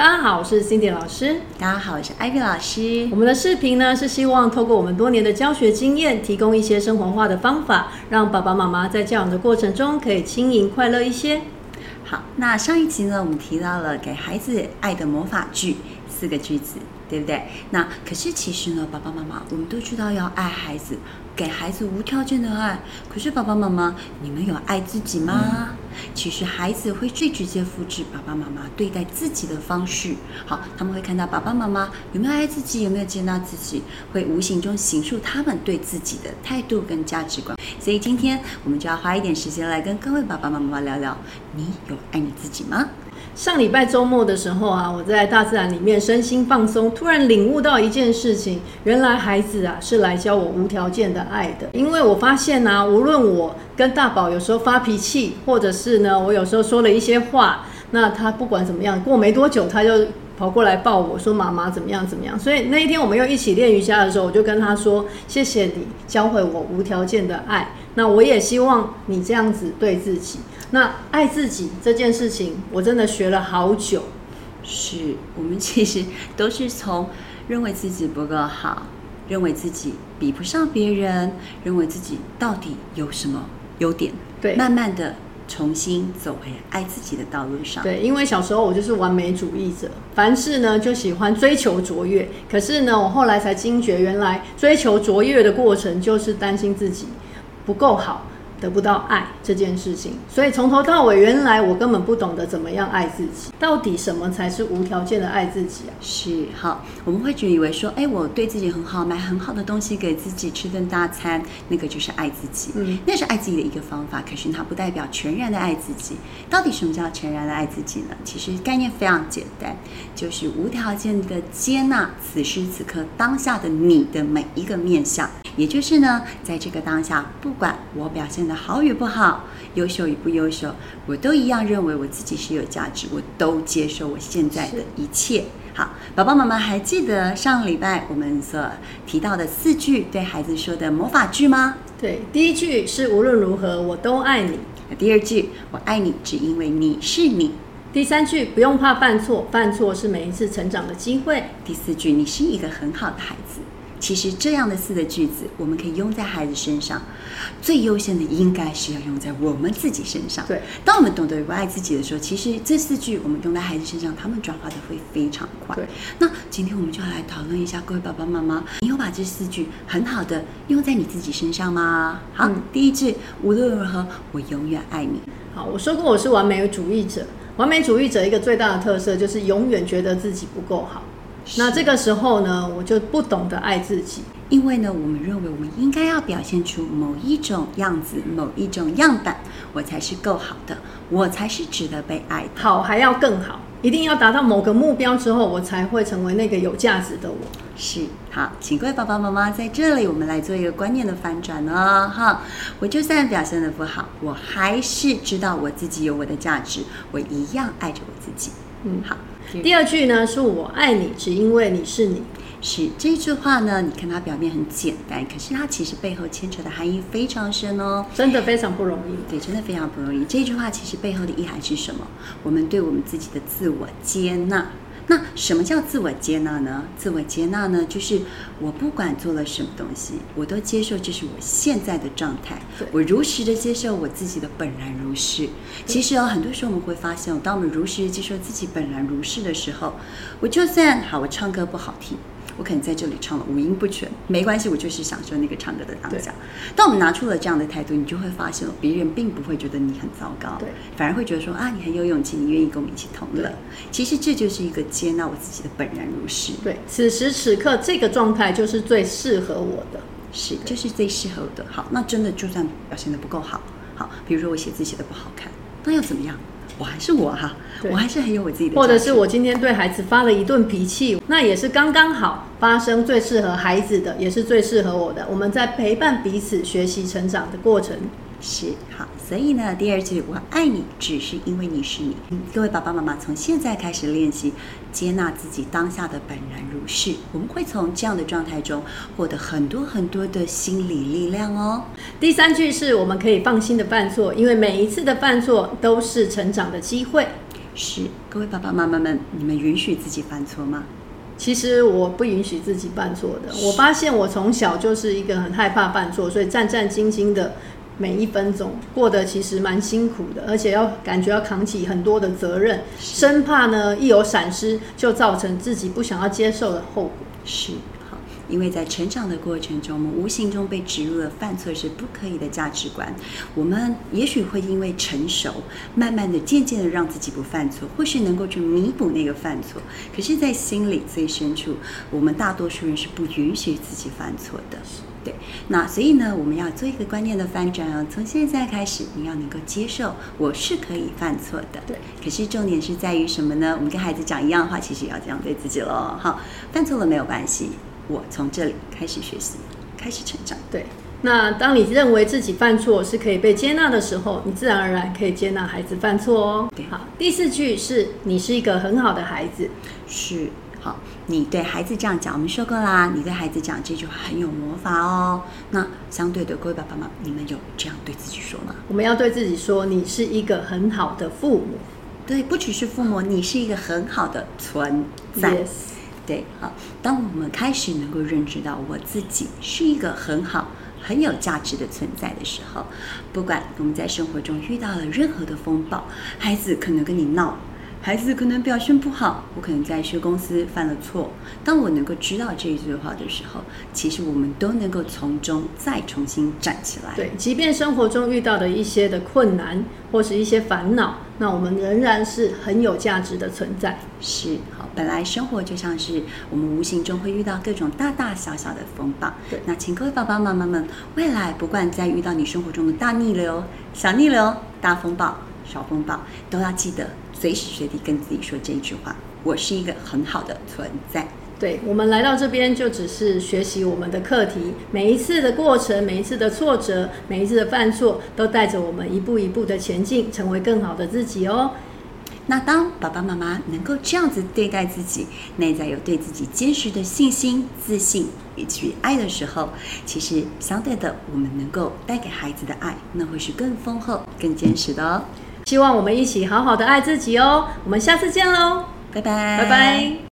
大家好，我是 Cindy 老师。大家好，我是 Ivy 老师。我们的视频呢是希望透过我们多年的教学经验，提供一些生活化的方法，让爸爸妈妈在教养的过程中可以轻盈快乐一些。好，那上一集呢，我们提到了给孩子爱的魔法句四个句子，对不对？那可是其实呢，爸爸妈妈我们都知道要爱孩子，给孩子无条件的爱。可是爸爸妈妈，你们有爱自己吗？其实孩子会最直接复制爸爸妈妈对待自己的方式。好，他们会看到爸爸妈妈有没有爱自己，有没有接纳自己，会无形中形塑他们对自己的态度跟价值观。所以今天我们就要花一点时间来跟各位爸爸妈妈聊聊：你有爱你自己吗？上礼拜周末的时候啊，我在大自然里面身心放松，突然领悟到一件事情：原来孩子啊是来教我无条件的爱的。因为我发现呢，无论我跟大宝有时候发脾气，或者是呢我有时候说了一些话，那他不管怎么样，过没多久他就跑过来抱我说：“妈妈怎么样怎么样。”所以那一天我们又一起练瑜伽的时候，我就跟他说：“谢谢你教会我无条件的爱。那我也希望你这样子对自己。”那爱自己这件事情，我真的学了好久。是我们其实都是从认为自己不够好，认为自己比不上别人，认为自己到底有什么优点，对，慢慢的重新走回爱自己的道路上。对，因为小时候我就是完美主义者，凡事呢就喜欢追求卓越。可是呢，我后来才惊觉，原来追求卓越的过程就是担心自己不够好。得不到爱这件事情，所以从头到尾，原来我根本不懂得怎么样爱自己。到底什么才是无条件的爱自己啊？是好，我们会觉以为说，哎，我对自己很好，买很好的东西给自己吃顿大餐，那个就是爱自己。嗯，那是爱自己的一个方法，可是它不代表全然的爱自己。到底什么叫全然的爱自己呢？其实概念非常简单，就是无条件的接纳此时此刻当下的你的每一个面相。也就是呢，在这个当下，不管我表现的好与不好，优秀与不优秀，我都一样认为我自己是有价值，我都接受我现在的一切。好，宝宝妈妈还记得上礼拜我们所提到的四句对孩子说的魔法句吗？对，第一句是无论如何我都爱你。第二句我爱你，只因为你是你。第三句不用怕犯错，犯错是每一次成长的机会。第四句你是一个很好的孩子。其实这样的四个句子，我们可以用在孩子身上。最优先的应该是要用在我们自己身上。对，当我们懂得不爱自己的时候，其实这四句我们用在孩子身上，他们转化的会非常快。对，那今天我们就要来讨论一下，各位爸爸妈妈，你有把这四句很好的用在你自己身上吗？好，第一句，无论如何，我永远爱你。好，我说过我是完美主义者，完美主义者一个最大的特色就是永远觉得自己不够好。那这个时候呢，我就不懂得爱自己，因为呢，我们认为我们应该要表现出某一种样子、某一种样板，我才是够好的，我才是值得被爱的。好还要更好，一定要达到某个目标之后，我才会成为那个有价值的我。是好，请各位爸爸妈妈在这里，我们来做一个观念的反转哦。哈，我就算表现的不好，我还是知道我自己有我的价值，我一样爱着我自己。嗯，好。第二句呢，是我爱你，只因为你是你。是这句话呢，你看它表面很简单，可是它其实背后牵扯的含义非常深哦，真的非常不容易。对，真的非常不容易。这句话其实背后的意涵是什么？我们对我们自己的自我接纳。那什么叫自我接纳呢？自我接纳呢，就是我不管做了什么东西，我都接受这是我现在的状态，我如实的接受我自己的本然如是。其实哦，很多时候我们会发现，当我们如实的接受自己本然如是的时候，我就算好，我唱歌不好听。我可能在这里唱了五音不全，没关系，我就是享受那个唱歌的当下。当我们拿出了这样的态度，你就会发现，别人并不会觉得你很糟糕，对，反而会觉得说啊，你很有勇气，你愿意跟我们一起同乐。其实这就是一个接纳我自己的本然如是。对，此时此刻这个状态就是最适合我的，是，就是最适合的。好，那真的就算表现的不够好，好，比如说我写字写的不好看，那又怎么样？我还是我哈，我还是很有我自己的。或者是我今天对孩子发了一顿脾气，那也是刚刚好发生最适合孩子的，也是最适合我的。我们在陪伴彼此学习成长的过程。是好，所以呢，第二句“我爱你”只是因为你是你。各位爸爸妈妈，从现在开始练习接纳自己当下的本然如是，我们会从这样的状态中获得很多很多的心理力量哦。第三句是我们可以放心的犯错，因为每一次的犯错都是成长的机会。是，各位爸爸妈妈们，你们允许自己犯错吗？其实我不允许自己犯错的。我发现我从小就是一个很害怕犯错，所以战战兢兢的每一分钟过得其实蛮辛苦的，而且要感觉要扛起很多的责任，生怕呢一有闪失就造成自己不想要接受的后果。是。好因为在成长的过程中，我们无形中被植入了犯错是不可以的价值观。我们也许会因为成熟，慢慢的、渐渐的让自己不犯错，或许能够去弥补那个犯错。可是，在心里最深处，我们大多数人是不允许自己犯错的。对，那所以呢，我们要做一个观念的翻转哦。从现在开始，你要能够接受我是可以犯错的。对，可是重点是在于什么呢？我们跟孩子讲一样的话，其实也要这样对自己喽。好，犯错了没有关系。我从这里开始学习，开始成长。对，那当你认为自己犯错是可以被接纳的时候，你自然而然可以接纳孩子犯错哦。对，好，第四句是你是一个很好的孩子。是，好，你对孩子这样讲，我们说过啦，你对孩子讲这句话很有魔法哦。那相对的，各位爸爸妈妈，你们有这样对自己说吗？我们要对自己说，你是一个很好的父母。对，不只是父母，你是一个很好的存在。对，好。当我们开始能够认知到我自己是一个很好、很有价值的存在的时候，不管我们在生活中遇到了任何的风暴，孩子可能跟你闹，孩子可能表现不好，我可能在学公司犯了错。当我能够知道这一句话的时候，其实我们都能够从中再重新站起来。对，即便生活中遇到的一些的困难或是一些烦恼，那我们仍然是很有价值的存在。是。好本来生活就像是我们无形中会遇到各种大大小小的风暴。对，那请各位爸爸妈妈们，未来不管在遇到你生活中的大逆流、小逆流、大风暴、小风暴，都要记得随时随地跟自己说这一句话：我是一个很好的存在。对我们来到这边，就只是学习我们的课题。每一次的过程，每一次的挫折，每一次的犯错，都带着我们一步一步的前进，成为更好的自己哦。那当爸爸妈妈能够这样子对待自己，内在有对自己坚实的信心、自信以及爱的时候，其实相对的，我们能够带给孩子的爱，那会是更丰厚、更坚实的哦。希望我们一起好好的爱自己哦。我们下次见喽，拜拜，拜拜。